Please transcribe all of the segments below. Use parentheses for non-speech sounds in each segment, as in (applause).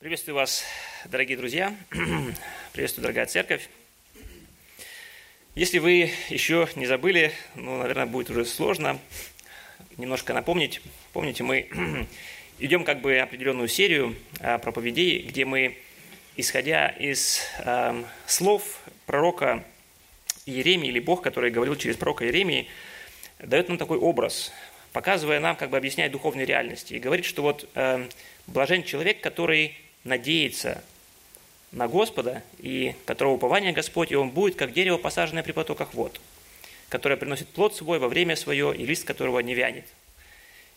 Приветствую вас, дорогие друзья. (clears throat) Приветствую, дорогая церковь. Если вы еще не забыли, ну, наверное, будет уже сложно немножко напомнить. Помните, мы (clears throat) идем как бы определенную серию а, проповедей, где мы, исходя из э, слов пророка Иеремии, или Бог, который говорил через пророка Иеремии, дает нам такой образ, показывая нам, как бы объясняет духовные реальности, и говорит, что вот э, блажен человек, который надеется на Господа, и которого упование Господь, и он будет, как дерево, посаженное при потоках вод, которое приносит плод свой во время свое, и лист которого не вянет.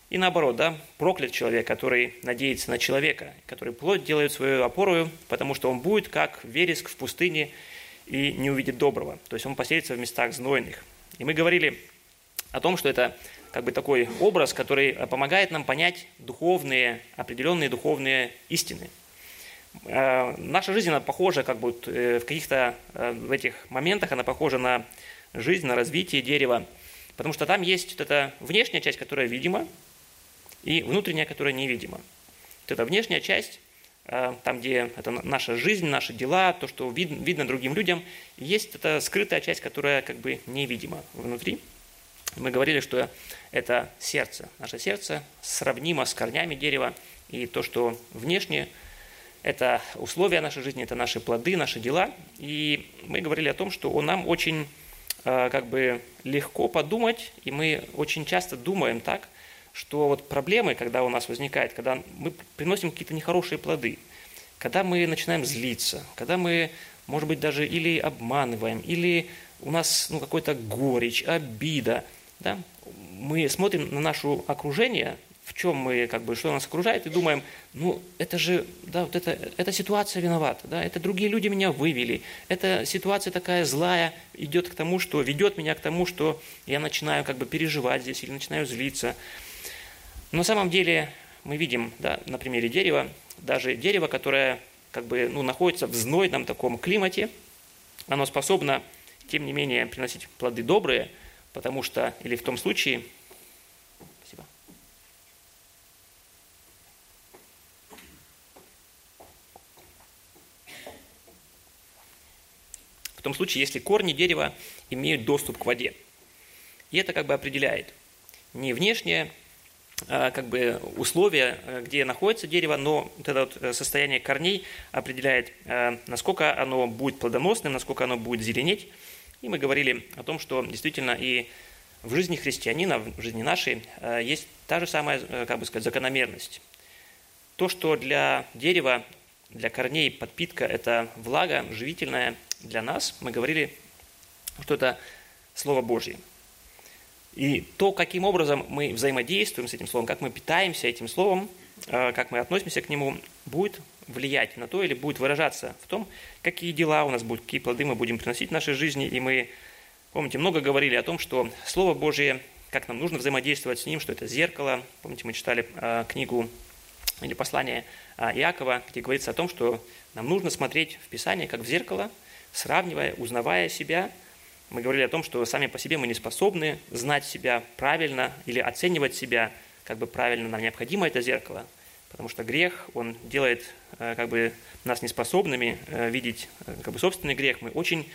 И наоборот, да, проклят человек, который надеется на человека, который плод делает свою опору, потому что он будет, как вереск в пустыне, и не увидит доброго. То есть он поселится в местах знойных. И мы говорили о том, что это как бы такой образ, который помогает нам понять духовные, определенные духовные истины – наша жизнь, она похожа как бы э, в каких-то э, в этих моментах, она похожа на жизнь, на развитие дерева, потому что там есть вот эта внешняя часть, которая видима, и внутренняя, которая невидима. Вот эта внешняя часть, там, где это наша жизнь, наши дела, то, что видно, видно другим людям, есть эта скрытая часть, которая как бы невидима внутри. Мы говорили, что это сердце. Наше сердце сравнимо с корнями дерева, и то, что внешне – это условия нашей жизни, это наши плоды, наши дела. И мы говорили о том, что нам очень э, как бы легко подумать, и мы очень часто думаем так, что вот проблемы, когда у нас возникают, когда мы приносим какие-то нехорошие плоды, когда мы начинаем злиться, когда мы, может быть, даже или обманываем, или у нас ну, какой-то горечь, обида, да, мы смотрим на наше окружение, в чем мы, как бы, что нас окружает, и думаем, ну, это же, да, вот это, эта ситуация виновата, да, это другие люди меня вывели, эта ситуация такая злая, идет к тому, что, ведет меня к тому, что я начинаю, как бы, переживать здесь или начинаю злиться. Но на самом деле мы видим, да, на примере дерева, даже дерево, которое, как бы, ну, находится в знойном таком климате, оно способно, тем не менее, приносить плоды добрые, потому что, или в том случае, В том случае, если корни дерева имеют доступ к воде. И это как бы определяет не внешнее а, как бы условия, э, где находится дерево, но вот это вот э, состояние корней определяет, э, насколько оно будет плодоносным, насколько оно будет зеленеть. И мы говорили о том, что действительно и в жизни христианина, в жизни нашей есть та же самая, как бы сказать, закономерность. То, что для дерева, для корней подпитка – это влага живительная, для нас, мы говорили, что это Слово Божье. И то, каким образом мы взаимодействуем с этим Словом, как мы питаемся этим Словом, э, как мы относимся к нему, будет влиять на то или будет выражаться в том, какие дела у нас будут, какие плоды мы будем приносить в нашей жизни. И мы, помните, много говорили о том, что Слово Божье, как нам нужно взаимодействовать с ним, что это зеркало. Помните, мы читали э, книгу или послание э, Иакова, где говорится о том, что нам нужно смотреть в Писание как в зеркало – сравнивая, узнавая себя. Мы говорили о том, что сами по себе мы не способны знать себя правильно или оценивать себя как бы правильно. Нам необходимо это зеркало, потому что грех, он делает э, как бы нас неспособными э, видеть э, как бы собственный грех. Мы очень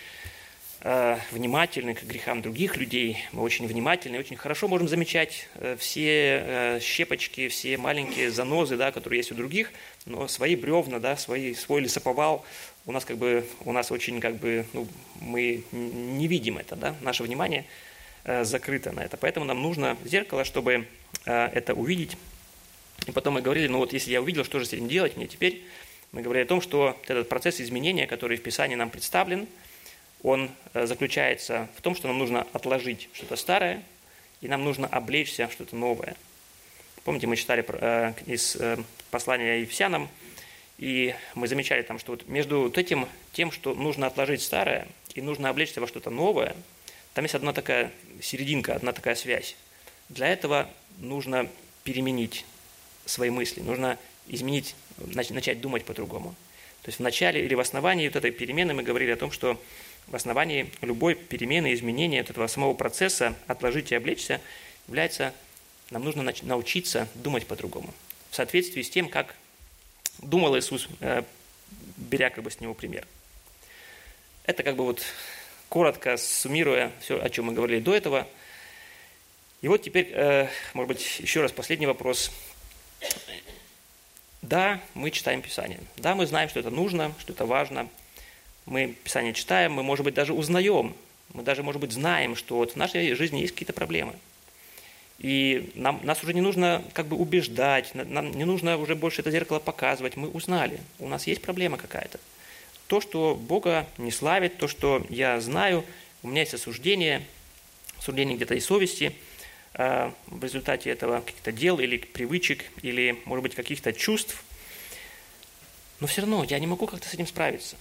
внимательны к грехам других людей, мы очень внимательны, очень хорошо можем замечать все щепочки, все маленькие занозы, да, которые есть у других, но свои бревна, да, свои, свой лесоповал у нас как бы, у нас очень как бы, ну, мы не видим это, да, наше внимание э, закрыто на это. Поэтому нам нужно зеркало, чтобы э, это увидеть. И потом мы говорили, ну вот если я увидел, что же с этим делать мне теперь, мы говорили о том, что этот процесс изменения, который в Писании нам представлен, он э, заключается в том, что нам нужно отложить что-то старое, и нам нужно облечься в что-то новое. Помните, мы читали из послания Ефесянам, и мы замечали там, что вот между вот этим, тем, что нужно отложить старое и нужно облечься во что-то новое, там есть одна такая серединка, одна такая связь. Для этого нужно переменить свои мысли, нужно изменить, начать думать по-другому. То есть в начале или в основании вот этой перемены мы говорили о том, что в основании любой перемены, изменения от этого самого процесса отложить и облечься является, нам нужно научиться думать по-другому. В соответствии с тем, как думал Иисус, э, беря как бы с него пример. Это как бы вот коротко суммируя все, о чем мы говорили до этого. И вот теперь, э, может быть, еще раз последний вопрос. Да, мы читаем Писание. Да, мы знаем, что это нужно, что это важно. Мы Писание читаем, мы, может быть, даже узнаем, мы даже, может быть, знаем, что вот в нашей жизни есть какие-то проблемы. И нам, нас уже не нужно как бы убеждать, нам не нужно уже больше это зеркало показывать. Мы узнали, у нас есть проблема какая-то. То, что Бога не славит, то, что я знаю, у меня есть осуждение, осуждение где-то и совести – Э, в результате этого каких-то дел или привычек, или, может быть, каких-то чувств. Но все равно я не могу как-то с этим справиться.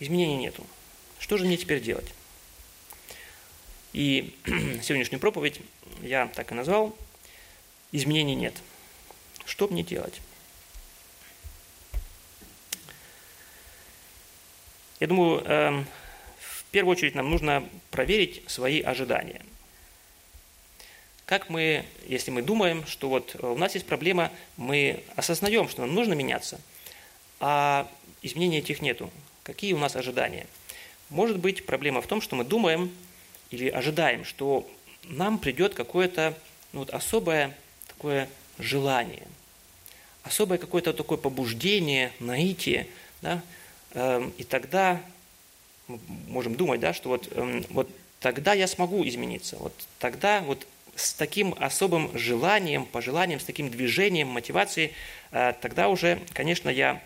Изменений нету. Что же мне теперь делать? И (clears throat) сегодняшнюю проповедь я так и назвал «Изменений нет». Что мне делать? Я думаю, эм, в первую очередь нам нужно проверить свои ожидания – как мы, если мы думаем, что вот у нас есть проблема, мы осознаем, что нам нужно меняться, а изменений этих нету. Какие у нас ожидания? Может быть, проблема в том, что мы думаем или ожидаем, что нам придет какое-то ну, вот особое такое желание, особое какое-то такое побуждение, наитие, да? Эм, и тогда мы можем думать, да, что вот, эм, вот тогда я смогу измениться, вот тогда вот с таким особым желанием, пожеланием, с таким движением, мотивацией, э, тогда уже, конечно, я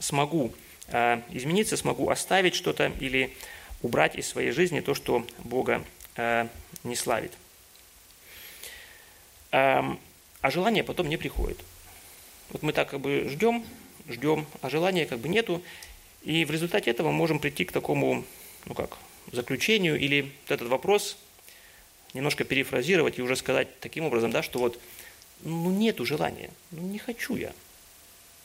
смогу э, измениться, смогу оставить что-то или убрать из своей жизни то, что Бога э, не славит. Эм, а желание потом не приходит. Вот мы так как бы ждем, ждем, а желания как бы нету, и в результате этого мы можем прийти к такому, ну как, заключению или вот этот вопрос немножко перефразировать и уже сказать таким образом, да, что вот ну нету желания, ну не хочу я.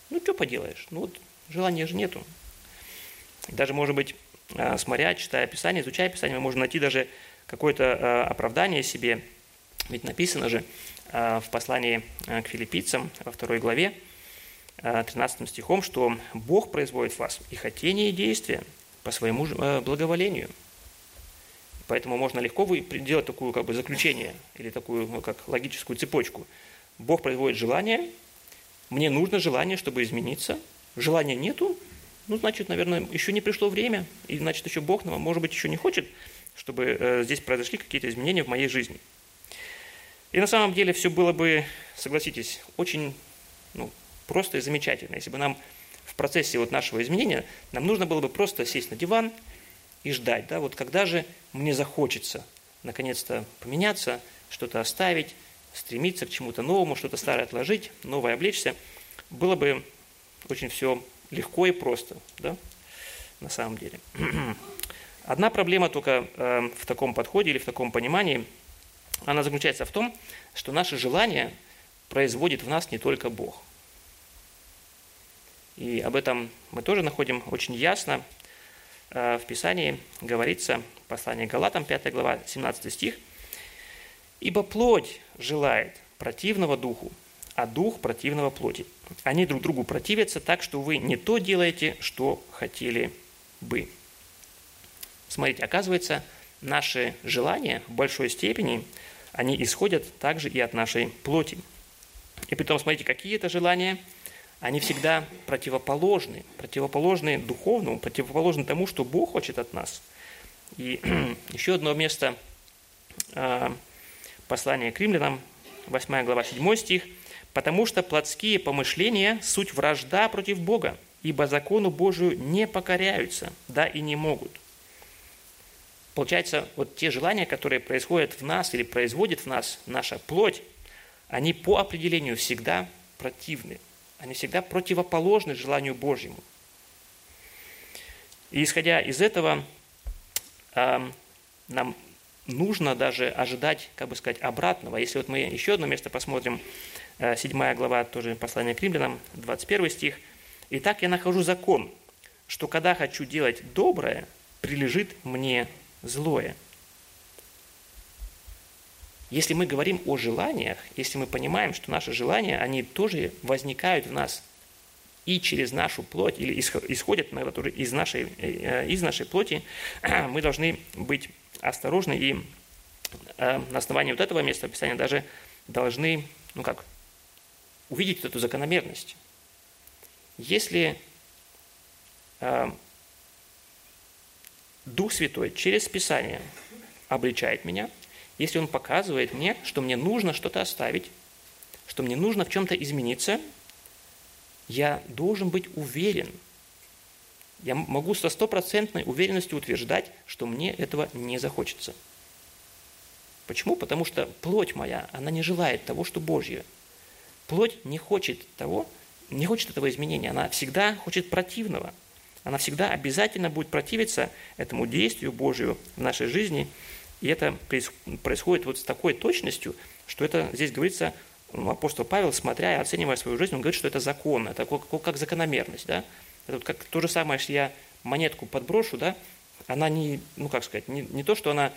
Ну что поделаешь, ну вот желания же нету. Даже, может быть, смотря, читая Писание, изучая Писание, мы можем найти даже какое-то а, оправдание себе. Ведь написано же а, в послании к филиппийцам во второй главе, 13 стихом, что Бог производит в вас и хотение, и действия по своему благоволению – Поэтому можно легко делать такую как бы заключение или такую ну, как логическую цепочку. Бог производит желание, мне нужно желание, чтобы измениться. Желания нету, ну, значит, наверное, еще не пришло время, и значит, еще Бог, может быть, еще не хочет, чтобы э, здесь произошли какие-то изменения в моей жизни. И на самом деле все было бы, согласитесь, очень ну, просто и замечательно, если бы нам в процессе вот нашего изменения, нам нужно было бы просто сесть на диван – и ждать, да, вот когда же мне захочется наконец-то поменяться, что-то оставить, стремиться к чему-то новому, что-то старое отложить, новое облечься, было бы очень все легко и просто, да, на самом деле. (clears throat) Одна проблема только э, в таком подходе или в таком понимании, она заключается в том, что наше желание производит в нас не только Бог. И об этом мы тоже находим очень ясно Э, в Писании говорится, послание Галатам, 5 глава, 17 стих, «Ибо плоть желает противного духу, а дух противного плоти. Они друг другу противятся так, что вы не то делаете, что хотели бы». Смотрите, оказывается, наши желания в большой степени, они исходят также и от нашей плоти. И при том, смотрите, какие это желания – они всегда противоположны, противоположны духовному, противоположны тому, что Бог хочет от нас. И (clears throat) еще одно место а, послания к римлянам, 8 глава, 7 стих. «Потому что плотские помышления – суть вражда против Бога, ибо закону Божию не покоряются, да и не могут». Получается, вот те желания, которые происходят в нас или производит в нас наша плоть, они по определению всегда противны – они всегда противоположны желанию Божьему. И исходя из этого, э, нам нужно даже ожидать, как бы сказать, обратного. Если вот мы еще одно место посмотрим, 7 глава, тоже послание к римлянам, 21 стих. «Итак, я нахожу закон, что когда хочу делать доброе, прилежит мне злое». Если мы говорим о желаниях, если мы понимаем, что наши желания, они тоже возникают в нас и через нашу плоть, или исходят иногда тоже из нашей, э, из нашей плоти, (clears throat) мы должны быть осторожны и э, на основании вот этого места Писания даже должны, ну как, увидеть эту закономерность. Если э, Дух Святой через Писание обличает меня, если Он показывает мне, что мне нужно что-то оставить, что мне нужно в чем-то измениться, я должен быть уверен. Я могу со стопроцентной уверенностью утверждать, что мне этого не захочется. Почему? Потому что плоть моя, она не желает того, что Божье. Плоть не хочет того, не хочет этого изменения, она всегда хочет противного. Она всегда обязательно будет противиться этому действию Божию в нашей жизни. И это происходит вот с такой точностью, что это здесь говорится, ну, апостол Павел, смотря и оценивая свою жизнь, он говорит, что это закон, это как, как закономерность. Да? Это вот как то же самое, если я монетку подброшу, да, она не, ну как сказать, не, не то, что она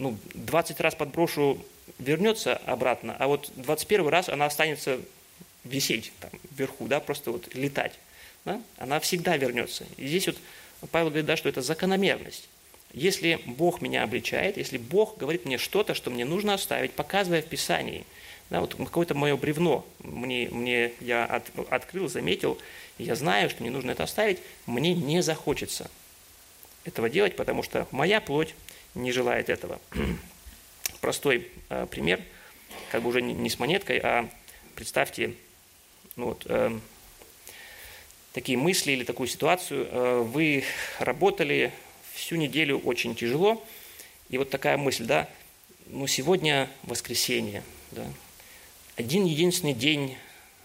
ну, 20 раз подброшу, вернется обратно, а вот 21 раз она останется висеть там вверху, да, просто вот летать. Да? Она всегда вернется. И здесь вот Павел говорит, да, что это закономерность. Если Бог меня обличает, если Бог говорит мне что-то, что мне нужно оставить, показывая в Писании, да, вот какое-то мое бревно мне, мне я от, открыл, заметил, я знаю, что мне нужно это оставить, мне не захочется этого делать, потому что моя плоть не желает этого. (clears throat) Простой э, пример, как бы уже не, с монеткой, а представьте, ну вот, э, такие мысли или такую ситуацию. Э, вы работали всю неделю очень тяжело, и вот такая мысль, да, ну сегодня воскресенье, да, один единственный день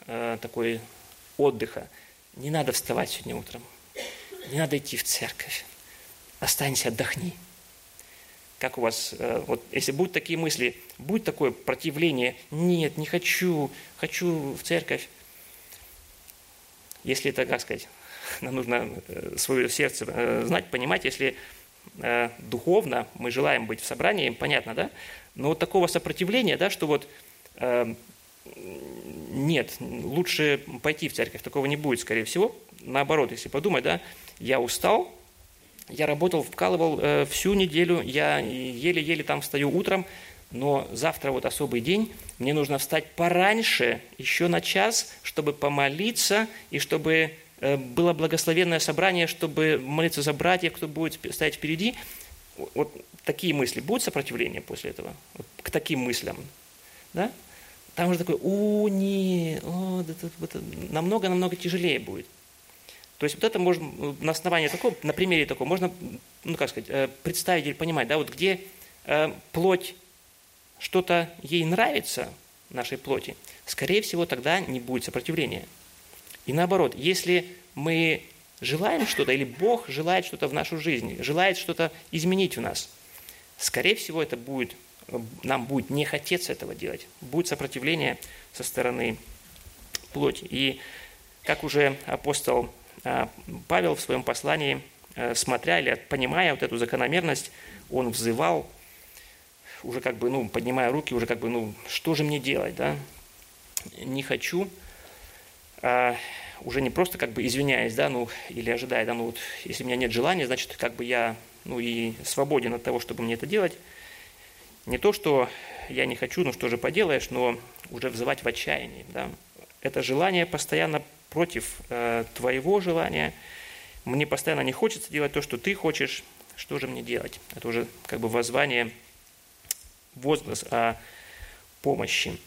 э, такой отдыха. Не надо вставать сегодня утром, не надо идти в церковь, останься, отдохни. Как у вас, э, вот если будут такие мысли, будет такое противление, нет, не хочу, хочу в церковь, если это, как сказать, (laughs) нам нужно э, свое сердце э, знать, понимать, если духовно мы желаем быть в собрании, понятно, да? Но вот такого сопротивления, да, что вот нет, лучше пойти в церковь, такого не будет, скорее всего. Наоборот, если подумать, да, я устал, я работал, вкалывал всю неделю, я еле-еле там встаю утром, но завтра вот особый день, мне нужно встать пораньше, еще на час, чтобы помолиться и чтобы э, было благословенное собрание, чтобы молиться за братьев, кто будет стоять впереди. Вот такие мысли. Будет сопротивление после этого? Вот к таким мыслям? Да? Там уже такой, о, не, о, это, это, намного-намного тяжелее будет. То есть вот это можно на основании такого, на примере такого, можно, ну как сказать, э, представить или понимать, да, вот где э, плоть что-то ей нравится, нашей плоти, скорее всего, тогда не будет сопротивления. И наоборот, если мы желаем что-то, или Бог желает что-то в нашу жизнь, желает что-то изменить в нас, скорее всего, это будет, нам будет не хотеться этого делать, будет сопротивление со стороны плоти. И как уже апостол Павел в своем послании, а, смотря или понимая вот эту закономерность, он взывал уже как бы, ну, поднимая руки, уже как бы, ну, что же мне делать, да? Не хочу, а уже не просто как бы извиняясь, да, ну, или ожидая, да, ну, вот, если у меня нет желания, значит, как бы я, ну, и свободен от того, чтобы мне это делать. Не то, что я не хочу, ну, что же поделаешь, но уже взывать в отчаянии, да. Это желание постоянно против э, твоего желания. Мне постоянно не хочется делать то, что ты хочешь. Что же мне делать? Это уже как бы воззвание возглас о помощи.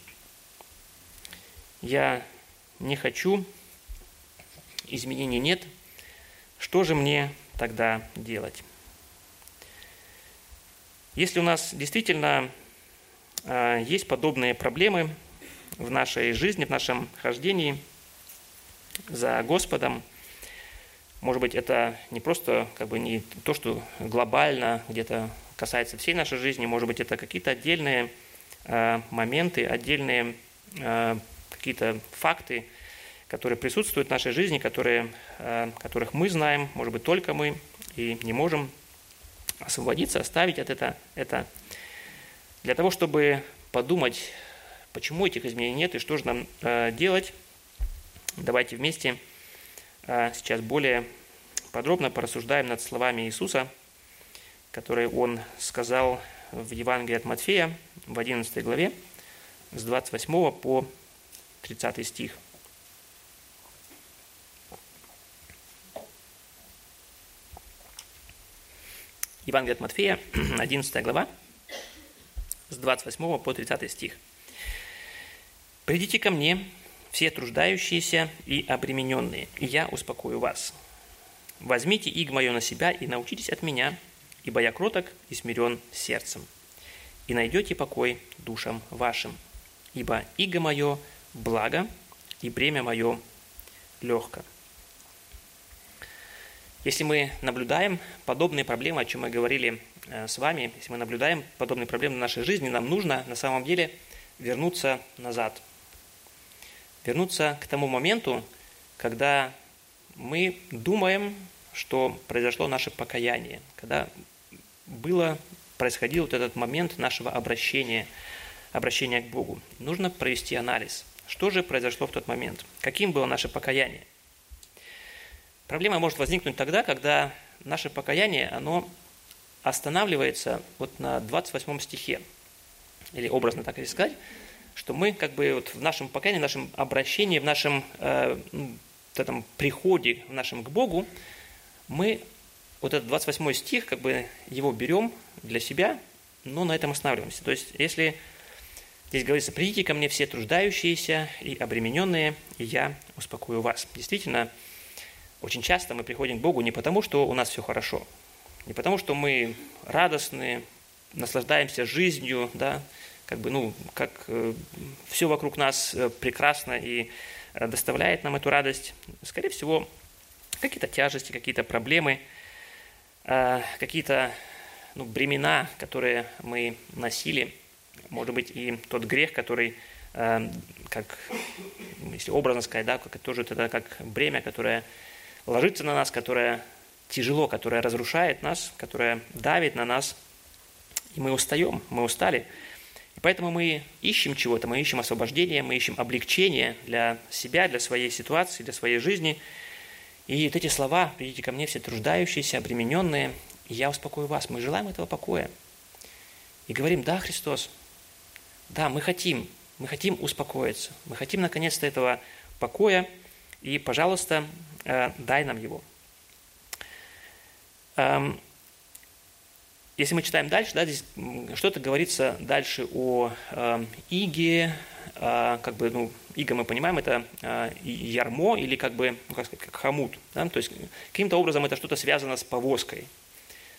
Я не хочу, изменений нет. Что же мне тогда делать? Если у нас действительно а, есть подобные проблемы в нашей жизни, в нашем хождении за Господом, может быть, это не просто как бы не то, что глобально где-то касается всей нашей жизни, может быть, это какие-то отдельные э, моменты, отдельные э, какие-то факты, которые присутствуют в нашей жизни, которые, э, которых мы знаем, может быть, только мы, и не можем освободиться, оставить от это, это. Для того, чтобы подумать, почему этих изменений нет и что же нам делать, давайте вместе а сейчас более подробно порассуждаем над словами Иисуса, которые Он сказал в Евангелии от Матфея в 11 главе с 28 по 30 стих. Евангелие от Матфея, (clears throat) 11 глава, с 28 по 30 стих. «Придите ко мне, все труждающиеся и обремененные, и я успокою вас. Возьмите иг мое на себя и научитесь от меня, ибо я кроток и смирен сердцем, и найдете покой душам вашим, ибо иго мое благо, и бремя мое легко». Если мы наблюдаем подобные проблемы, о чем мы говорили э, с вами, если мы наблюдаем подобные проблемы в нашей жизни, нам нужно на самом деле вернуться назад. Вернуться к тому моменту, когда мы думаем, что произошло наше покаяние, когда было, происходил вот этот момент нашего обращения, обращения к Богу. Нужно провести анализ. Что же произошло в тот момент? Каким было наше покаяние? Проблема может возникнуть тогда, когда наше покаяние, оно останавливается вот на 28 стихе, или образно так сказать, что мы как бы вот в нашем покаянии, в нашем обращении, в нашем э, в этом приходе в нашем к Богу, мы вот этот 28 стих, как бы его берем для себя, но на этом останавливаемся. То есть, если здесь говорится, придите ко мне все труждающиеся и обремененные, и я успокою вас. Действительно, очень часто мы приходим к Богу не потому, что у нас все хорошо, не потому, что мы радостны, наслаждаемся жизнью, да, как бы, ну, как э, все вокруг нас э, прекрасно и э, доставляет нам эту радость. Скорее всего, какие-то тяжести, какие-то проблемы, какие-то ну, бремена, которые мы носили, может быть, и тот грех, который, как, если образно сказать, да, как, тоже это как бремя, которое ложится на нас, которое тяжело, которое разрушает нас, которое давит на нас, и мы устаем, мы устали. И поэтому мы ищем чего-то, мы ищем освобождение, мы ищем облегчение для себя, для своей ситуации, для своей жизни. И вот эти слова «придите ко мне все труждающиеся, обремененные, и я успокою вас». Мы желаем этого покоя. И говорим «Да, Христос, да, мы хотим, мы хотим успокоиться, мы хотим наконец-то этого покоя, и, пожалуйста, Э, дай нам его. Если мы читаем дальше, да, здесь что-то говорится дальше о э, иге, э, как бы, ну, иго мы понимаем, это э, ярмо или как бы, ну, как сказать, как хомут, да, то есть каким-то образом это что-то связано с повозкой,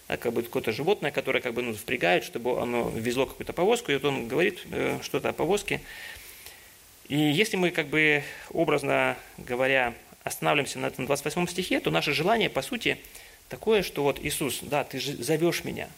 да, как бы какое-то животное, которое как бы, ну, впрягает, чтобы оно везло какую-то повозку, и вот он говорит э, что-то о повозке. И если мы, как бы, образно говоря, останавливаемся на этом 28 стихе, то наше желание, по сути, такое, что вот Иисус, да, ты же зовешь меня,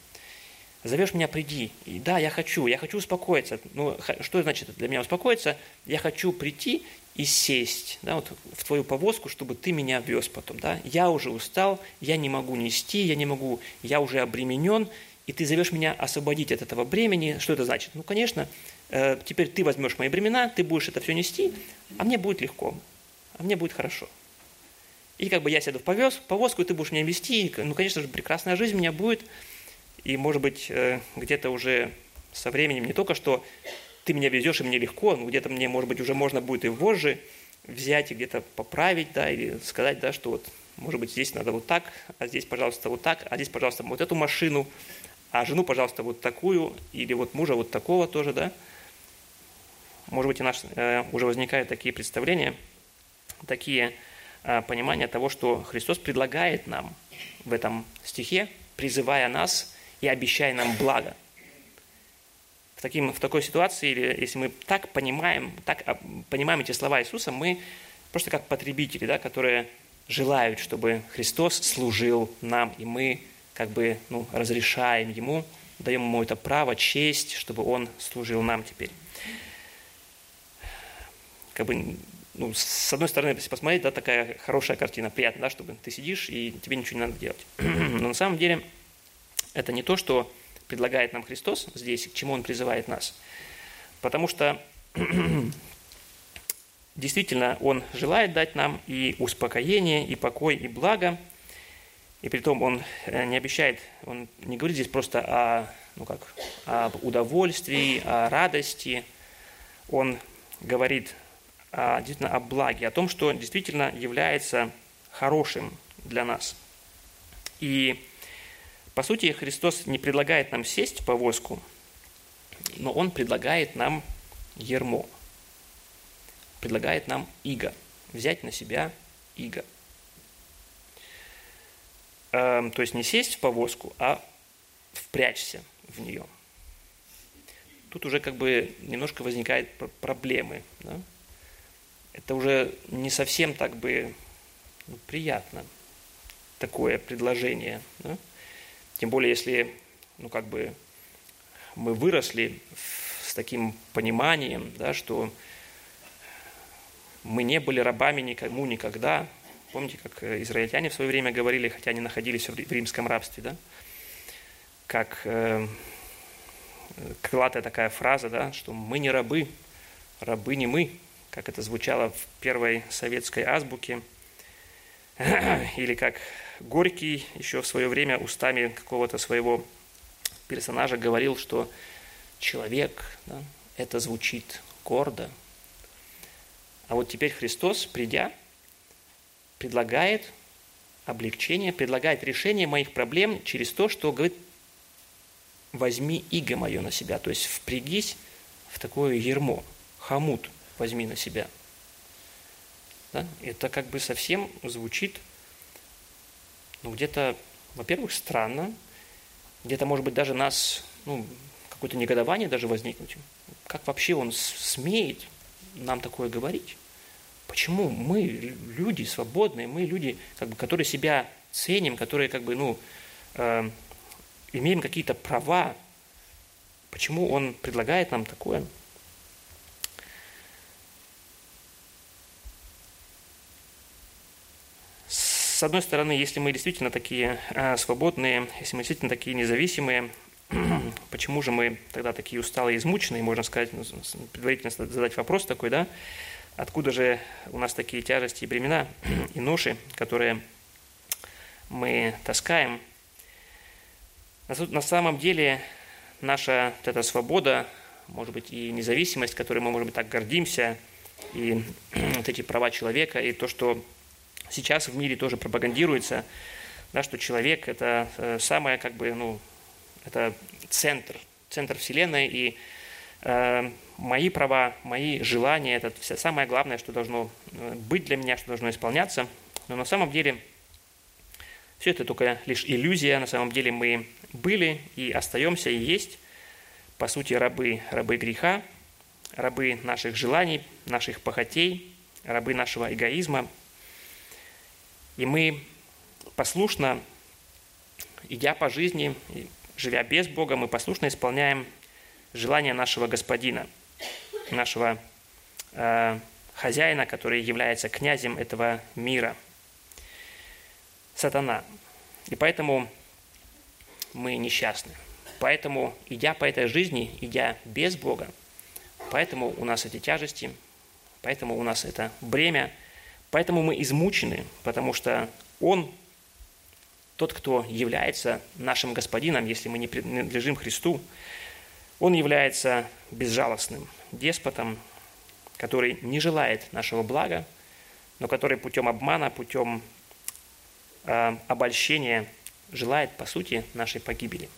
зовешь меня, приди. И да, я хочу, я хочу успокоиться. Ну, что значит для меня успокоиться? Я хочу прийти и сесть да, вот в твою повозку, чтобы ты меня вез потом. Да? Я уже устал, я не могу нести, я не могу, я уже обременен, и ты зовешь меня освободить от этого бремени. Что это значит? Ну, конечно, э, теперь ты возьмешь мои бремена, ты будешь это все нести, а мне будет легко а мне будет хорошо. И как бы я сяду в повез, повозку, и ты будешь меня вести, ну, конечно же, прекрасная жизнь у меня будет, и, может быть, э, где-то уже со временем не только что ты меня везешь, и мне легко, но где-то мне, может быть, уже можно будет и вожжи взять, и где-то поправить, да, или сказать, да, что вот, может быть, здесь надо вот так, а здесь, пожалуйста, вот так, а здесь, пожалуйста, вот эту машину, а жену, пожалуйста, вот такую, или вот мужа вот такого тоже, да. Может быть, у нас э, уже возникают такие представления – такие а, понимания того, что Христос предлагает нам в этом стихе, призывая нас и обещая нам благо. В, таким, в такой ситуации, или если мы так понимаем, так понимаем эти слова Иисуса, мы просто как потребители, да, которые желают, чтобы Христос служил нам, и мы как бы ну, разрешаем Ему, даем Ему это право, честь, чтобы Он служил нам теперь. Как бы ну, с одной стороны, если посмотреть, да, такая хорошая картина, приятно, да, чтобы ты сидишь и тебе ничего не надо делать. (clears throat) Но на самом деле это не то, что предлагает нам Христос здесь, к чему Он призывает нас. Потому что (clears throat) действительно Он желает дать нам и успокоение, и покой, и благо. И при том Он э, не обещает, Он не говорит здесь просто о, ну как, об удовольствии, о радости. Он говорит о, действительно о благе, о том, что действительно является хорошим для нас. И по сути Христос не предлагает нам сесть в повозку, но Он предлагает нам ермо – предлагает нам иго, взять на себя иго. Эм, то есть не сесть в повозку, а впрячься в нее. Тут уже как бы немножко возникают проблемы. Да? Это уже не совсем так бы ну, приятно, такое предложение. Да? Тем более, если ну, как бы мы выросли с таким пониманием, да, что мы не были рабами никому никогда. Помните, как э, израильтяне в свое время говорили, хотя они находились в римском рабстве, да? Как э, крылатая такая фраза, да, что мы не рабы, рабы не мы, как это звучало в первой советской азбуке, (clears throat) или как Горький еще в свое время устами какого-то своего персонажа говорил, что человек, да, это звучит гордо, а вот теперь Христос, придя, предлагает облегчение, предлагает решение моих проблем через то, что говорит, возьми иго мое на себя, то есть впрягись в такое ермо, хамут возьми на себя. Да? Это как бы совсем звучит, ну, где-то, во-первых, странно, где-то, может быть, даже нас, ну, какое-то негодование даже возникнуть. Как вообще он смеет нам такое говорить? Почему мы, люди свободные, мы люди, как бы, которые себя ценим, которые как бы, ну, э, имеем какие-то права, почему он предлагает нам такое? С одной стороны, если мы действительно такие э, свободные, если мы действительно такие независимые, (clears throat) почему же мы тогда такие усталые измученные, можно сказать, ну, предварительно задать вопрос такой, да, Откуда же у нас такие тяжести и бремена (clears throat) и ноши, которые мы таскаем? На самом деле наша вот эта свобода, может быть, и независимость, которой мы, может быть, так гордимся, и (clears throat) вот эти права человека, и то, что сейчас в мире тоже пропагандируется, да, что человек – это э, самое, как бы, ну, это центр, центр Вселенной, и э, мои права, мои желания, это все самое главное, что должно э, быть для меня, что должно исполняться. Но на самом деле все это только лишь иллюзия. На самом деле мы были и остаемся и есть, по сути, рабы, рабы греха, рабы наших желаний, наших похотей, рабы нашего эгоизма. И мы послушно, идя по жизни, живя без Бога, мы послушно исполняем желания нашего Господина – нашего э, хозяина, который является князем этого мира, сатана. И поэтому мы несчастны. Поэтому, идя по этой жизни, идя без Бога, поэтому у нас эти тяжести, поэтому у нас это бремя, поэтому мы измучены, потому что Он, тот, кто является нашим Господином, если мы не принадлежим Христу, Он является безжалостным, деспотом, который не желает нашего блага, но который путем обмана, путем э, обольщения желает, по сути, нашей погибели.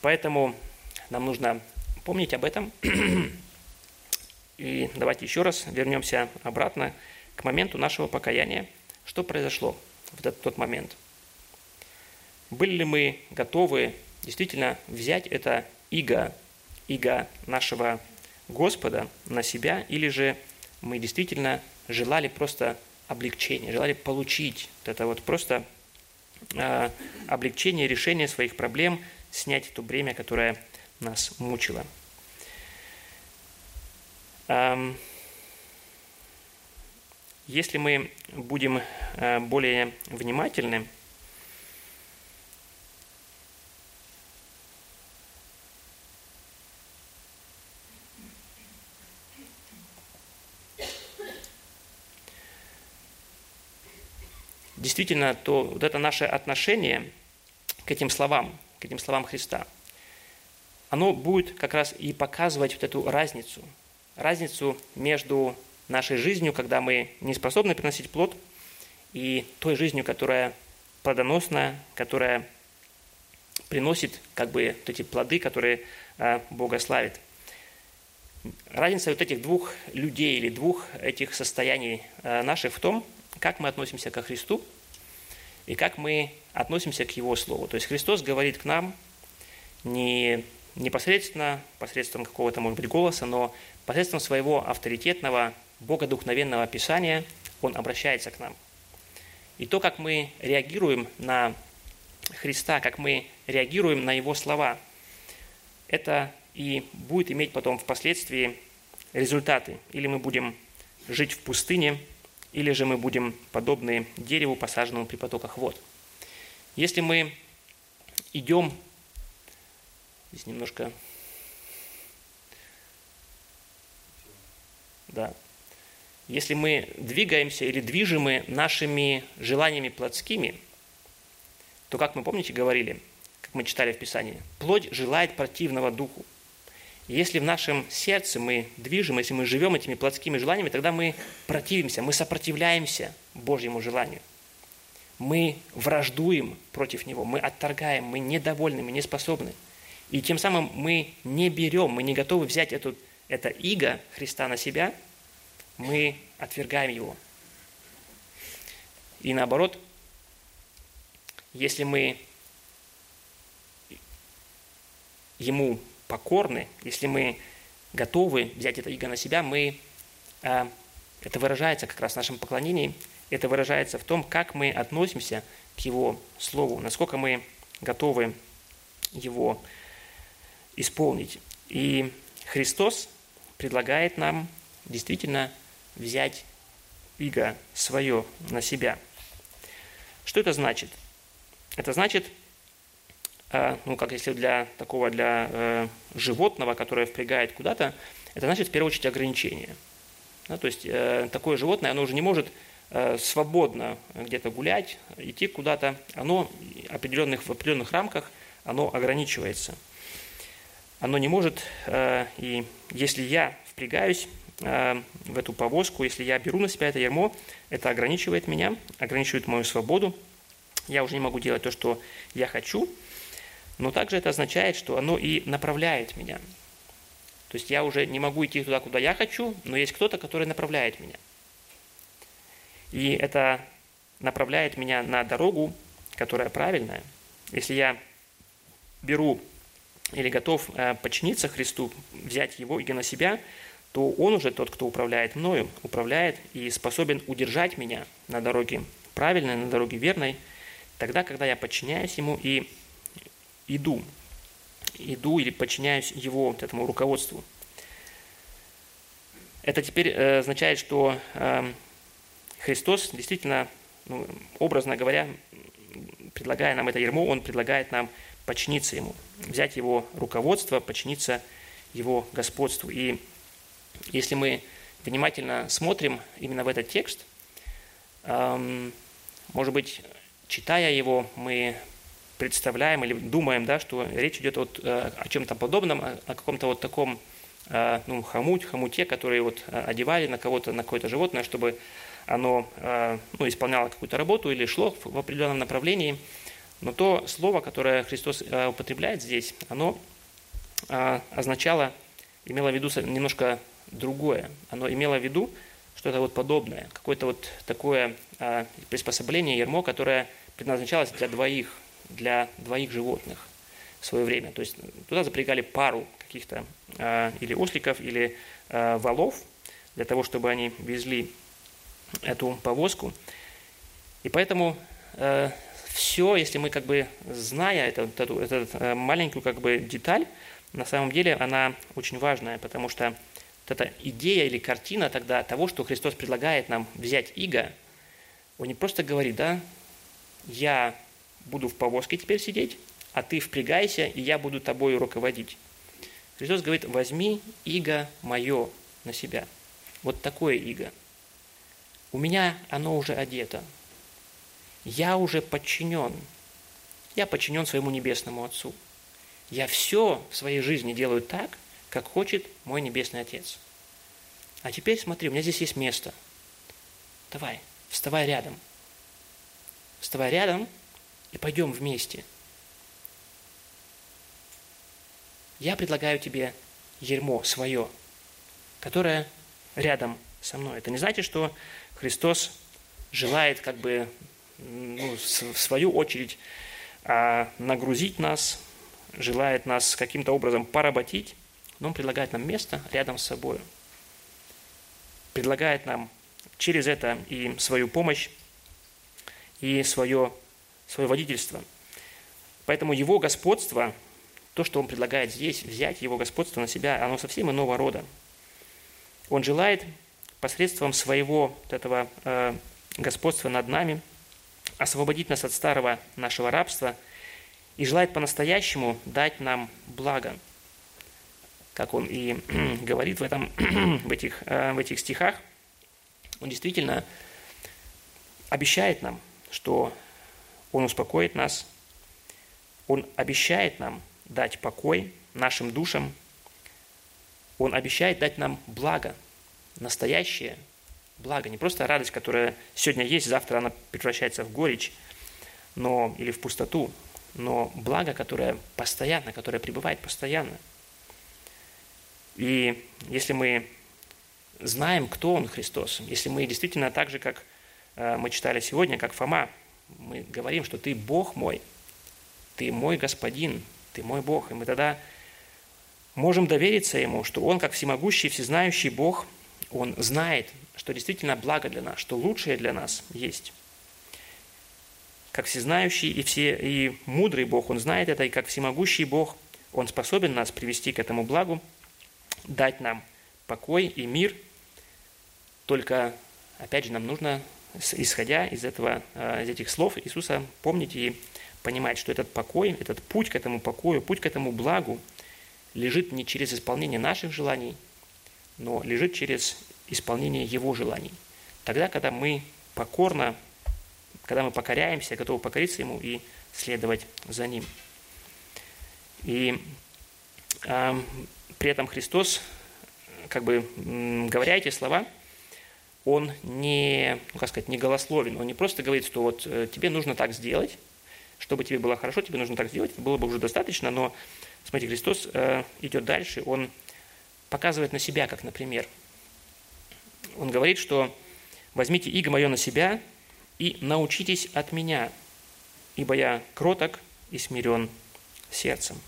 Поэтому нам нужно помнить об этом. И давайте еще раз вернемся обратно к моменту нашего покаяния. Что произошло в тот момент? Были ли мы готовы действительно взять это иго, иго нашего Господа на себя, или же мы действительно желали просто облегчения, желали получить это вот просто э, облегчение, решение своих проблем, снять то бремя, которое нас мучило. Если мы будем э, более внимательны, действительно, то вот это наше отношение к этим словам, к этим словам Христа – оно будет как раз и показывать вот эту разницу, разницу между нашей жизнью, когда мы не способны приносить плод, и той жизнью, которая плодоносна, которая приносит как бы вот эти плоды, которые а, Бога славит. Разница вот этих двух людей или двух этих состояний а, наших в том, как мы относимся ко Христу и как мы относимся к Его Слову. То есть Христос говорит к нам не непосредственно, посредством какого-то, может быть, голоса, но посредством своего авторитетного, богодухновенного Писания Он обращается к нам. И то, как мы реагируем на Христа, как мы реагируем на Его слова, это и будет иметь потом впоследствии результаты. Или мы будем жить в пустыне, или же мы будем подобны дереву, посаженному при потоках вод. Если мы идем, здесь немножко, да, если мы двигаемся или движимы нашими желаниями плотскими, то, как мы, помните, говорили, как мы читали в Писании, плоть желает противного духу. Если в нашем сердце мы движем, если мы живем этими плотскими желаниями, тогда мы противимся, мы сопротивляемся Божьему желанию. Мы враждуем против него, мы отторгаем, мы недовольны, мы не способны. И тем самым мы не берем, мы не готовы взять эту, это иго Христа на себя, мы отвергаем его. И наоборот, если мы ему покорны, если мы готовы взять это иго на себя, мы, а, это выражается как раз в нашем поклонении, это выражается в том, как мы относимся к Его Слову, насколько мы готовы его исполнить. И Христос предлагает нам действительно взять иго свое на себя. Что это значит? Это значит, Э, ну, как если для такого, для э, животного, которое впрягает куда-то, это значит, в первую очередь, ограничение. Да, то есть э, такое животное, оно уже не может свободно где-то гулять, идти куда-то, оно определенных, в определенных рамках, оно ограничивается. Оно не может, э, и если я впрягаюсь э, в эту повозку, если я беру на себя это ярмо, это ограничивает меня, ограничивает мою свободу, я уже не могу делать то, что я хочу – но также это означает, что оно и направляет меня. То есть я уже не могу идти туда, куда я хочу, но есть кто-то, который направляет меня. И это направляет меня на дорогу, которая правильная. Если я беру или готов э, подчиниться Христу, взять Его и на себя, то Он уже тот, кто управляет мною, управляет и способен удержать меня на дороге правильной, на дороге верной, тогда, когда я подчиняюсь Ему и иду, иду или подчиняюсь его вот этому руководству. Это теперь э, означает, что э, Христос действительно, ну, образно говоря, предлагая нам это ермо, Он предлагает нам подчиниться Ему, взять Его руководство, подчиниться Его господству. И если мы внимательно смотрим именно в этот текст, эм, может быть, читая его, мы представляем или думаем, да, что речь идет вот, э, о чем-то подобном, о, каком-то вот таком э, ну, хомуть, хомуте, который вот э, одевали на кого-то, на какое-то животное, чтобы оно ну, исполняло какую-то работу или шло в определенном направлении. Но то слово, которое Христос употребляет здесь, оно означало, имело в виду немножко другое. Оно имело в виду что-то вот подобное, какое-то вот такое приспособление, ермо, которое предназначалось для двоих, для двоих животных в свое время. То есть туда запрягали пару каких-то э, или осликов, или э, валов, для того, чтобы они везли эту повозку. И поэтому э, все, если мы как бы, зная эту, эту, эту маленькую как бы деталь, на самом деле она очень важная, потому что вот эта идея или картина тогда того, что Христос предлагает нам взять иго, он не просто говорит, да, я буду в повозке теперь сидеть, а ты впрягайся, и я буду тобой руководить. Христос говорит, возьми иго мое на себя. Вот такое иго. У меня оно уже одето. Я уже подчинен. Я подчинен своему небесному Отцу. Я все в своей жизни делаю так, как хочет мой Небесный Отец. А теперь смотри, у меня здесь есть место. Давай, вставай рядом. Вставай рядом и пойдем вместе. Я предлагаю тебе ермо свое, которое рядом со мной. Это не значит, что Христос желает как бы ну, в свою очередь а, нагрузить нас, желает нас каким-то образом поработить, но Он предлагает нам место рядом с собой. Предлагает нам через это и свою помощь, и свое, свое водительство. Поэтому Его господство, то, что Он предлагает здесь, взять Его господство на себя, оно совсем иного рода. Он желает посредством своего вот этого э, господства над нами освободить нас от старого нашего рабства и желает по-настоящему дать нам благо. Как он и (clears throat) говорит в, этом, (clears throat) в, этих, э, в этих стихах, он действительно обещает нам, что он успокоит нас, он обещает нам дать покой нашим душам, он обещает дать нам благо – настоящее благо, не просто радость, которая сегодня есть, завтра она превращается в горечь но, или в пустоту, но благо, которое постоянно, которое пребывает постоянно. И если мы знаем, кто Он Христос, если мы действительно так же, как э, мы читали сегодня, как Фома, мы говорим, что Ты Бог мой, Ты мой Господин, Ты мой Бог, и мы тогда можем довериться Ему, что Он, как всемогущий, всезнающий Бог – он знает, что действительно благо для нас, что лучшее для нас есть. Как всезнающий и, все, и мудрый Бог, Он знает это, и как всемогущий Бог, Он способен нас привести к этому благу, дать нам покой и мир. Только, опять же, нам нужно, исходя из, этого, э, из этих слов Иисуса, помнить и понимать, что этот покой, этот путь к этому покою, путь к этому благу лежит не через исполнение наших желаний, но лежит через исполнение Его желаний. Тогда, когда мы покорно, когда мы покоряемся, готовы покориться Ему и следовать за Ним. И э, при этом Христос, как бы говоря эти слова, он не, ну, как сказать, не голословен, он не просто говорит, что вот э, тебе нужно так сделать, чтобы тебе было хорошо, тебе нужно так сделать, было бы уже достаточно, но, смотрите, Христос э, идет дальше, он показывает на себя, как например. Он говорит, что возьмите иго мое на себя и научитесь от меня, ибо я кроток и смирен сердцем.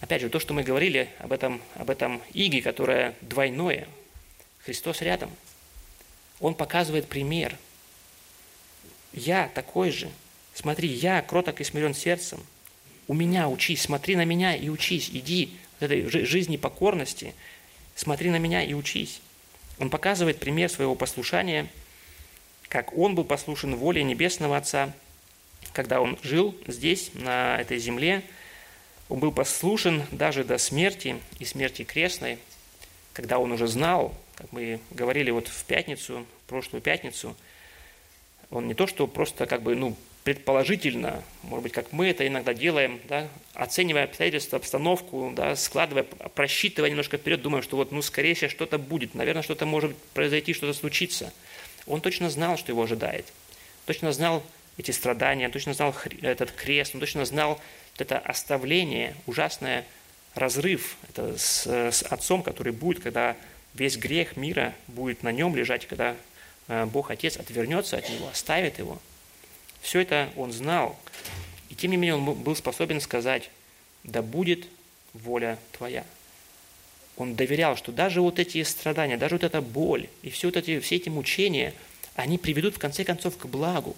Опять же, то, что мы говорили об этом, об этом иге, которое двойное, Христос рядом. Он показывает пример. Я такой же. Смотри, я кроток и смирен сердцем. У меня учись, смотри на меня и учись, иди этой жизни покорности, смотри на меня и учись. Он показывает пример своего послушания, как он был послушен воле Небесного Отца, когда он жил здесь, на этой земле. Он был послушен даже до смерти и смерти крестной, когда он уже знал, как мы говорили вот в пятницу, в прошлую пятницу, он не то, что просто как бы, ну, предположительно, может быть, как мы это иногда делаем, да, оценивая обстоятельства, обстановку, да, складывая, просчитывая немножко вперед, думая, что вот, ну, скорее всего, что-то будет, наверное, что-то может произойти, что-то случится. Он точно знал, что его ожидает. Точно знал эти страдания, точно знал этот крест, он точно знал это оставление, ужасное разрыв это с, с отцом, который будет, когда весь грех мира будет на нем лежать, когда э, Бог Отец отвернется от него, оставит его – все это он знал, и тем не менее он был способен сказать, да будет воля твоя. Он доверял, что даже вот эти страдания, даже вот эта боль и все, вот эти, все эти мучения, они приведут в конце концов к благу.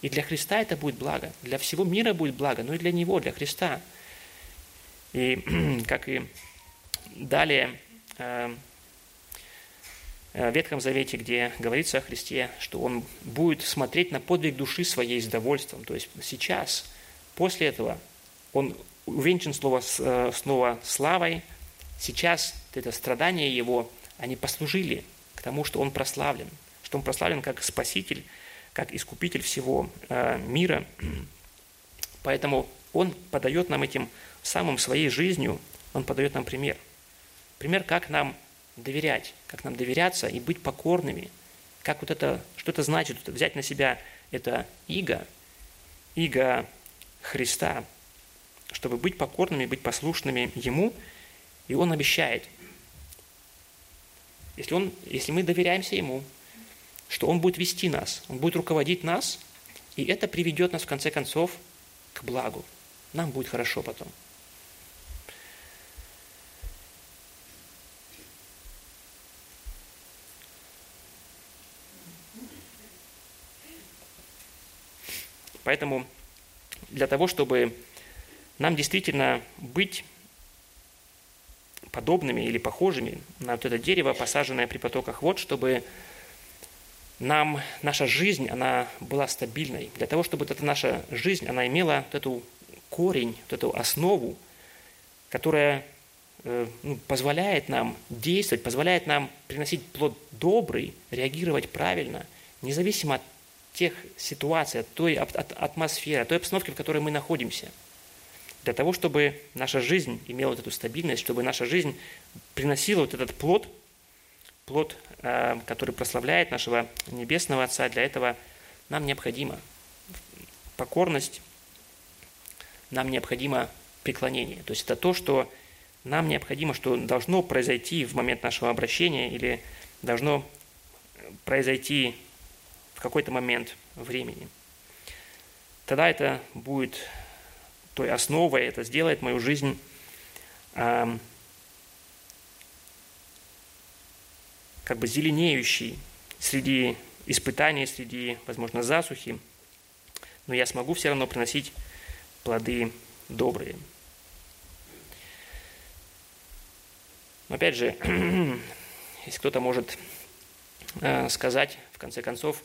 И для Христа это будет благо, для всего мира будет благо, но и для Него, для Христа. И (clears throat) как и далее э, в Ветхом Завете, где говорится о Христе, что Он будет смотреть на подвиг души своей с довольством. То есть сейчас, после этого, Он увенчан снова, э, снова славой. Сейчас это страдания Его, они послужили к тому, что Он прославлен, что Он прославлен как Спаситель, как искупитель всего э, мира. (clears throat) Поэтому Он подает нам этим самым своей жизнью, Он подает нам пример. Пример, как нам доверять, как нам доверяться и быть покорными, как вот это, что это значит, взять на себя это иго, иго Христа, чтобы быть покорными, быть послушными Ему, и Он обещает, если, он, если мы доверяемся Ему, что Он будет вести нас, Он будет руководить нас, и это приведет нас в конце концов к благу. Нам будет хорошо потом. Поэтому для того, чтобы нам действительно быть подобными или похожими на вот это дерево, посаженное при потоках вод, чтобы нам наша жизнь, она была стабильной. Для того, чтобы вот эта наша жизнь, она имела вот эту корень, вот эту основу, которая э, ну, позволяет нам действовать, позволяет нам приносить плод добрый, реагировать правильно, независимо от тех ситуаций, от той атмосферы, от той обстановки, в которой мы находимся. Для того, чтобы наша жизнь имела вот эту стабильность, чтобы наша жизнь приносила вот этот плод, плод, э, который прославляет нашего Небесного Отца, для этого нам необходима покорность, нам необходимо преклонение. То есть это то, что нам необходимо, что должно произойти в момент нашего обращения или должно произойти в какой-то момент времени. Тогда это будет той основой, это сделает мою жизнь э, как бы зеленеющей среди испытаний, среди, возможно, засухи, но я смогу все равно приносить плоды добрые. Но опять же, (clears throat) если кто-то может э, сказать, в конце концов,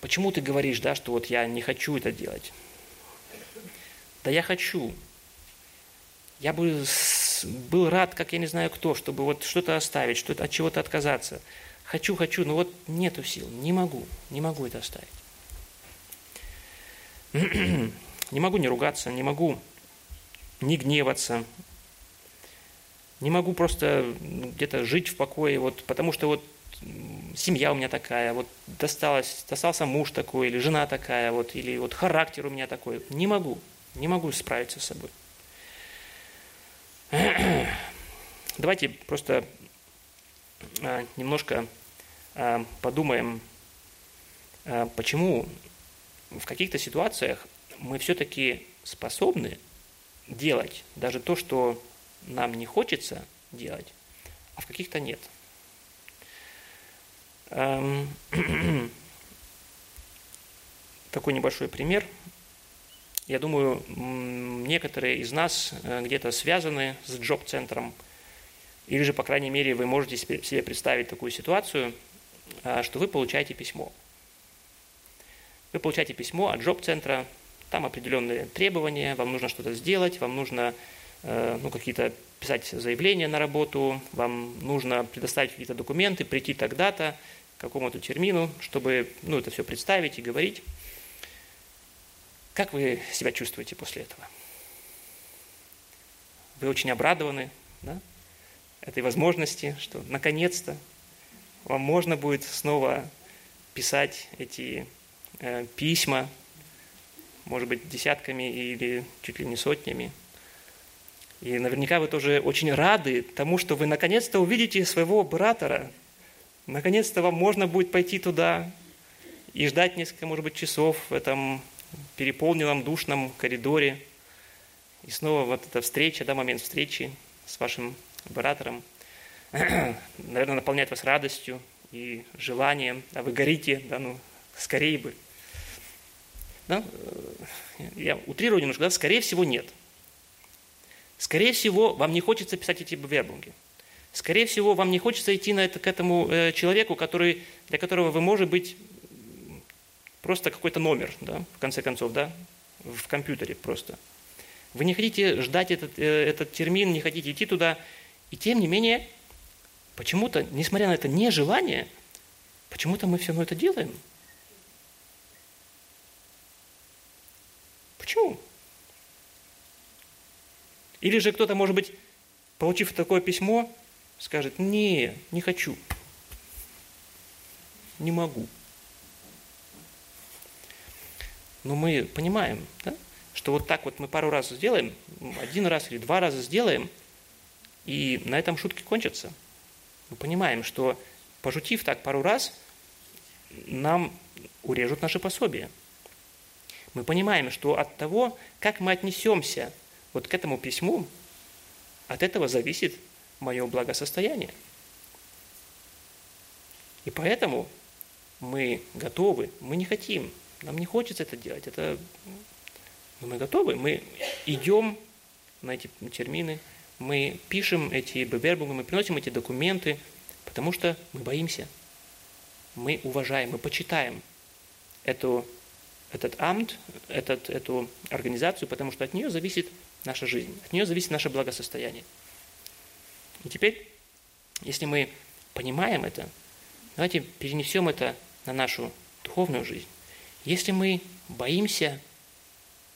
почему ты говоришь, да, что вот я не хочу это делать? Да я хочу. Я бы был рад, как я не знаю кто, чтобы вот что-то оставить, что-то от чего-то отказаться. Хочу, хочу, но вот нету сил, не могу, не могу это оставить. (clears throat) не могу не ругаться, не могу не гневаться, не могу просто где-то жить в покое, вот, потому что вот семья у меня такая, вот досталась, достался муж такой, или жена такая, вот, или вот характер у меня такой. Не могу, не могу справиться с собой. (clears throat) Давайте просто а, немножко а, подумаем, а, почему в каких-то ситуациях мы все-таки способны делать даже то, что нам не хочется делать, а в каких-то нет – (clears throat) такой небольшой пример. Я думаю, некоторые из нас э, где-то связаны с джоб-центром, или же, по крайней мере, вы можете себе представить такую ситуацию, э, что вы получаете письмо. Вы получаете письмо от джоб-центра, там определенные требования, вам нужно что-то сделать, вам нужно ну, какие-то писать заявления на работу, вам нужно предоставить какие-то документы, прийти тогда-то, какому-то термину, чтобы ну, это все представить и говорить. Как вы себя чувствуете после этого? Вы очень обрадованы да, этой возможности, что наконец-то вам можно будет снова писать эти э, письма, может быть, десятками или чуть ли не сотнями. И наверняка вы тоже очень рады тому, что вы наконец-то увидите своего оператора, Наконец-то вам можно будет пойти туда и ждать несколько, может быть, часов в этом переполненном душном коридоре. И снова вот эта встреча, да, момент встречи с вашим оператором, (clears throat) наверное, наполняет вас радостью и желанием, а вы горите, да, ну, скорее бы. Да? Я утрирую немножко, да, скорее всего, нет. Скорее всего, вам не хочется писать эти вербунги. Скорее всего, вам не хочется идти на это, к этому э, человеку, который, для которого вы, может быть, просто какой-то номер, да, в конце концов, да, в компьютере просто. Вы не хотите ждать этот, э, этот термин, не хотите идти туда, и тем не менее, почему-то, несмотря на это нежелание, почему-то мы все равно это делаем. Почему? Или же кто-то, может быть, получив такое письмо, скажет, не, не хочу, не могу. Но мы понимаем, да, что вот так вот мы пару раз сделаем, один раз или два раза сделаем, и на этом шутки кончатся. Мы понимаем, что пошутив так пару раз, нам урежут наше пособие. Мы понимаем, что от того, как мы отнесемся вот к этому письму, от этого зависит мое благосостояние. И поэтому мы готовы, мы не хотим, нам не хочется это делать. Это... Но мы готовы, мы идем на эти термины, мы пишем эти бевербунгы, мы приносим эти документы, потому что мы боимся. Мы уважаем, мы почитаем эту, этот амт, этот, эту организацию, потому что от нее зависит наша жизнь, от нее зависит наше благосостояние. И теперь, если мы понимаем это, давайте перенесем это на нашу духовную жизнь. Если мы боимся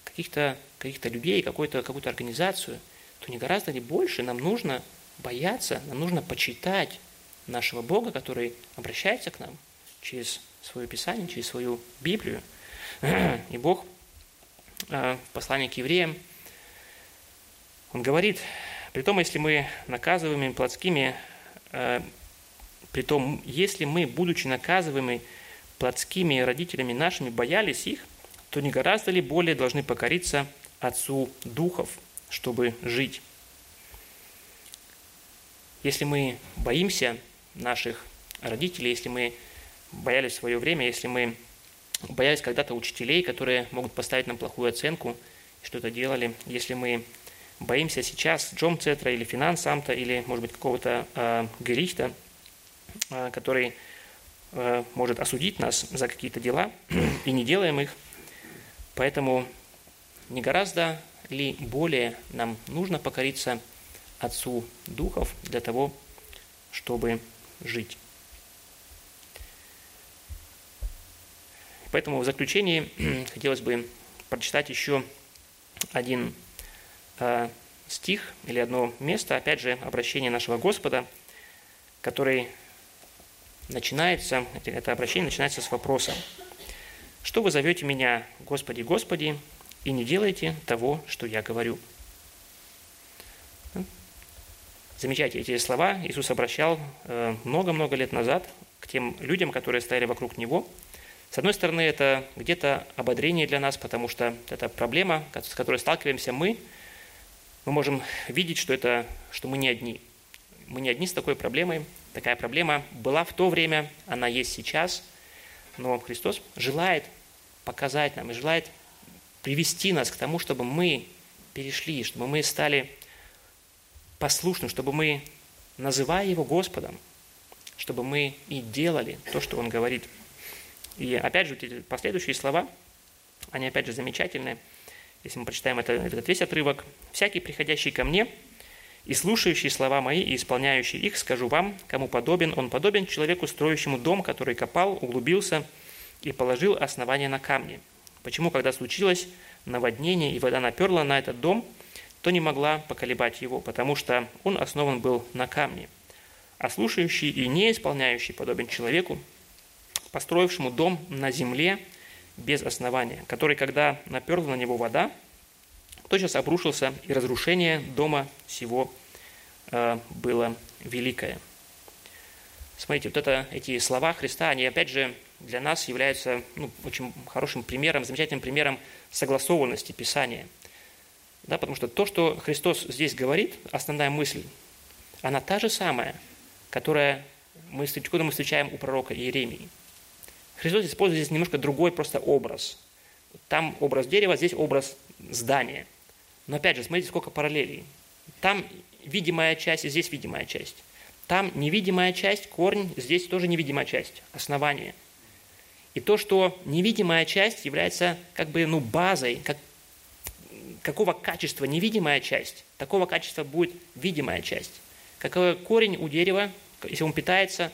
каких-то каких людей, какую-то какую организацию, то не гораздо ли больше нам нужно бояться, нам нужно почитать нашего Бога, который обращается к нам через свое Писание, через свою Библию. И Бог э, в к евреям, Он говорит, при том, если мы наказываемыми плотскими, э, при том, если мы, будучи наказываемыми плотскими родителями нашими боялись их, то не гораздо ли более должны покориться Отцу Духов, чтобы жить? Если мы боимся наших родителей, если мы боялись в свое время, если мы боялись когда-то учителей, которые могут поставить нам плохую оценку, что-то делали, если мы боимся сейчас Джом-центра или финансамта, или, может быть, какого-то э, герихта, э, который Э, может осудить нас за какие-то дела, (clears throat) и не делаем их. Поэтому не гораздо ли более нам нужно покориться Отцу Духов для того, чтобы жить. Поэтому в заключении (clears throat) хотелось бы прочитать еще один э, стих или одно место, опять же, обращение нашего Господа, который начинается, это обращение начинается с вопроса. Что вы зовете меня, Господи, Господи, и не делаете того, что я говорю? Замечайте эти слова. Иисус обращал э, много-много лет назад к тем людям, которые стояли вокруг Него. С одной стороны, это где-то ободрение для нас, потому что это проблема, с которой сталкиваемся мы. Мы можем видеть, что, это, что мы не одни. Мы не одни с такой проблемой. Такая проблема была в то время, она есть сейчас, но Христос желает показать нам и желает привести нас к тому, чтобы мы перешли, чтобы мы стали послушны, чтобы мы, называя Его Господом, чтобы мы и делали то, что Он говорит. И опять же, эти последующие слова, они опять же замечательные. Если мы прочитаем это, этот весь отрывок. «Всякий, приходящий ко мне, и слушающий слова мои и исполняющий их, скажу вам, кому подобен, он подобен человеку, строящему дом, который копал, углубился и положил основание на камни. Почему, когда случилось наводнение и вода наперла на этот дом, то не могла поколебать его, потому что он основан был на камне. А слушающий и не исполняющий подобен человеку, построившему дом на земле без основания, который, когда наперла на него вода, тотчас обрушился, и разрушение дома всего э, было великое. Смотрите, вот это, эти слова Христа, они опять же для нас являются ну, очень хорошим примером, замечательным примером согласованности Писания. Да, потому что то, что Христос здесь говорит, основная мысль, она та же самая, которая мы, когда мы встречаем у пророка Иеремии. Христос использует здесь немножко другой просто образ. Там образ дерева, здесь образ здания – но опять же, смотрите, сколько параллелей. Там видимая часть, и здесь видимая часть. Там невидимая часть, корень, здесь тоже невидимая часть, основание. И то, что невидимая часть является как бы ну, базой, как, какого качества невидимая часть, такого качества будет видимая часть. Какой корень у дерева, если он питается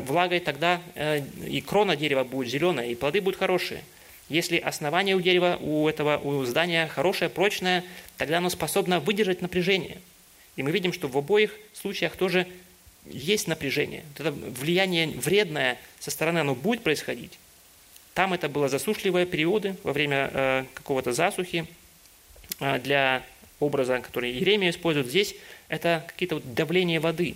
влагой, тогда э, и крона дерева будет зеленая, и плоды будут хорошие. Если основание у дерева, у этого у здания хорошее, прочное, тогда оно способно выдержать напряжение. И мы видим, что в обоих случаях тоже есть напряжение. Это влияние вредное со стороны оно будет происходить. Там это было засушливые периоды во время э, какого-то засухи э, для образа, который Еремия использует. Здесь это какие-то вот давления воды.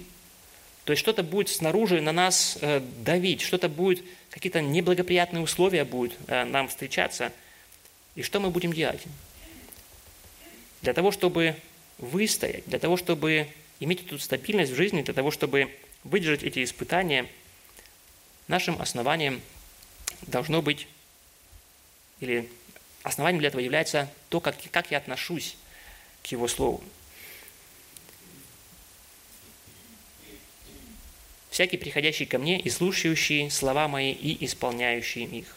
То есть что-то будет снаружи на нас э, давить, что-то будет, какие-то неблагоприятные условия будут э, нам встречаться. И что мы будем делать? Для того, чтобы выстоять, для того, чтобы иметь эту стабильность в жизни, для того, чтобы выдержать эти испытания, нашим основанием должно быть, или основанием для этого является то, как, как я отношусь к Его Слову. Всякий, приходящий ко мне и слушающий слова мои и исполняющий их.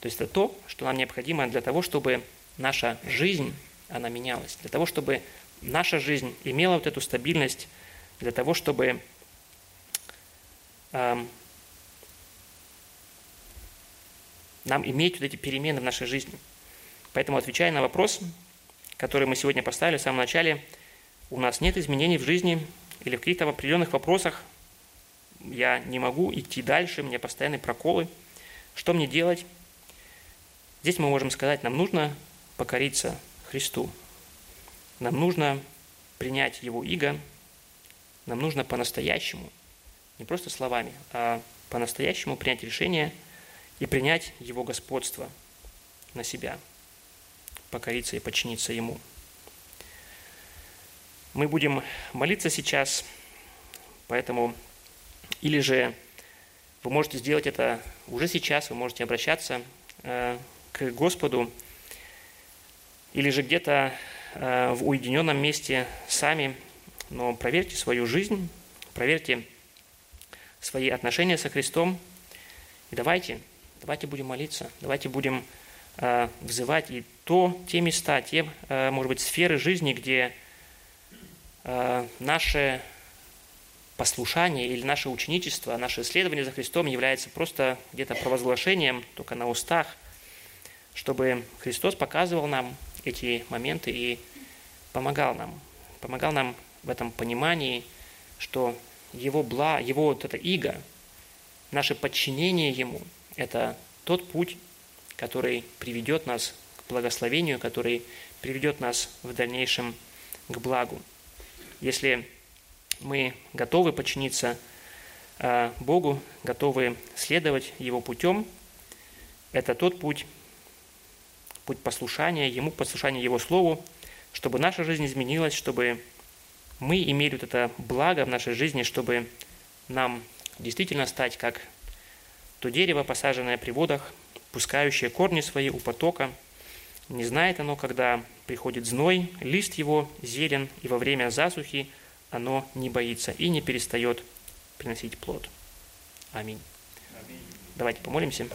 То есть это то, что нам необходимо для того, чтобы наша жизнь, она менялась, для того, чтобы наша жизнь имела вот эту стабильность, для того, чтобы эм, нам иметь вот эти перемены в нашей жизни. Поэтому, отвечая на вопрос, который мы сегодня поставили в самом начале, у нас нет изменений в жизни или в каких-то определенных вопросах, я не могу идти дальше, у меня постоянные проколы. Что мне делать? Здесь мы можем сказать, нам нужно покориться Христу. Нам нужно принять Его иго, нам нужно по-настоящему, не просто словами, а по-настоящему принять решение и принять Его господство на себя, покориться и подчиниться Ему. Мы будем молиться сейчас, поэтому или же вы можете сделать это уже сейчас, вы можете обращаться э, к Господу, или же где-то э, в уединенном месте сами, но проверьте свою жизнь, проверьте свои отношения со Христом, и давайте, давайте будем молиться, давайте будем э, взывать и то, те места, те, может быть, сферы жизни, где наше послушание или наше ученичество, наше исследование за Христом является просто где-то провозглашением, только на устах, чтобы Христос показывал нам эти моменты и помогал нам, помогал нам в этом понимании, что Его бла, Его вот это иго, наше подчинение Ему – это тот путь, который приведет нас к благословению, который приведет нас в дальнейшем к благу. Если мы готовы подчиниться а, Богу, готовы следовать Его путем. Это тот путь, путь послушания Ему, послушания Его Слову, чтобы наша жизнь изменилась, чтобы мы имели вот это благо в нашей жизни, чтобы нам действительно стать как то дерево, посаженное при водах, пускающее корни свои у потока. Не знает оно, когда приходит зной, лист его зелен, и во время засухи – оно не боится и не перестает приносить плод. Аминь. Аминь. Давайте помолимся.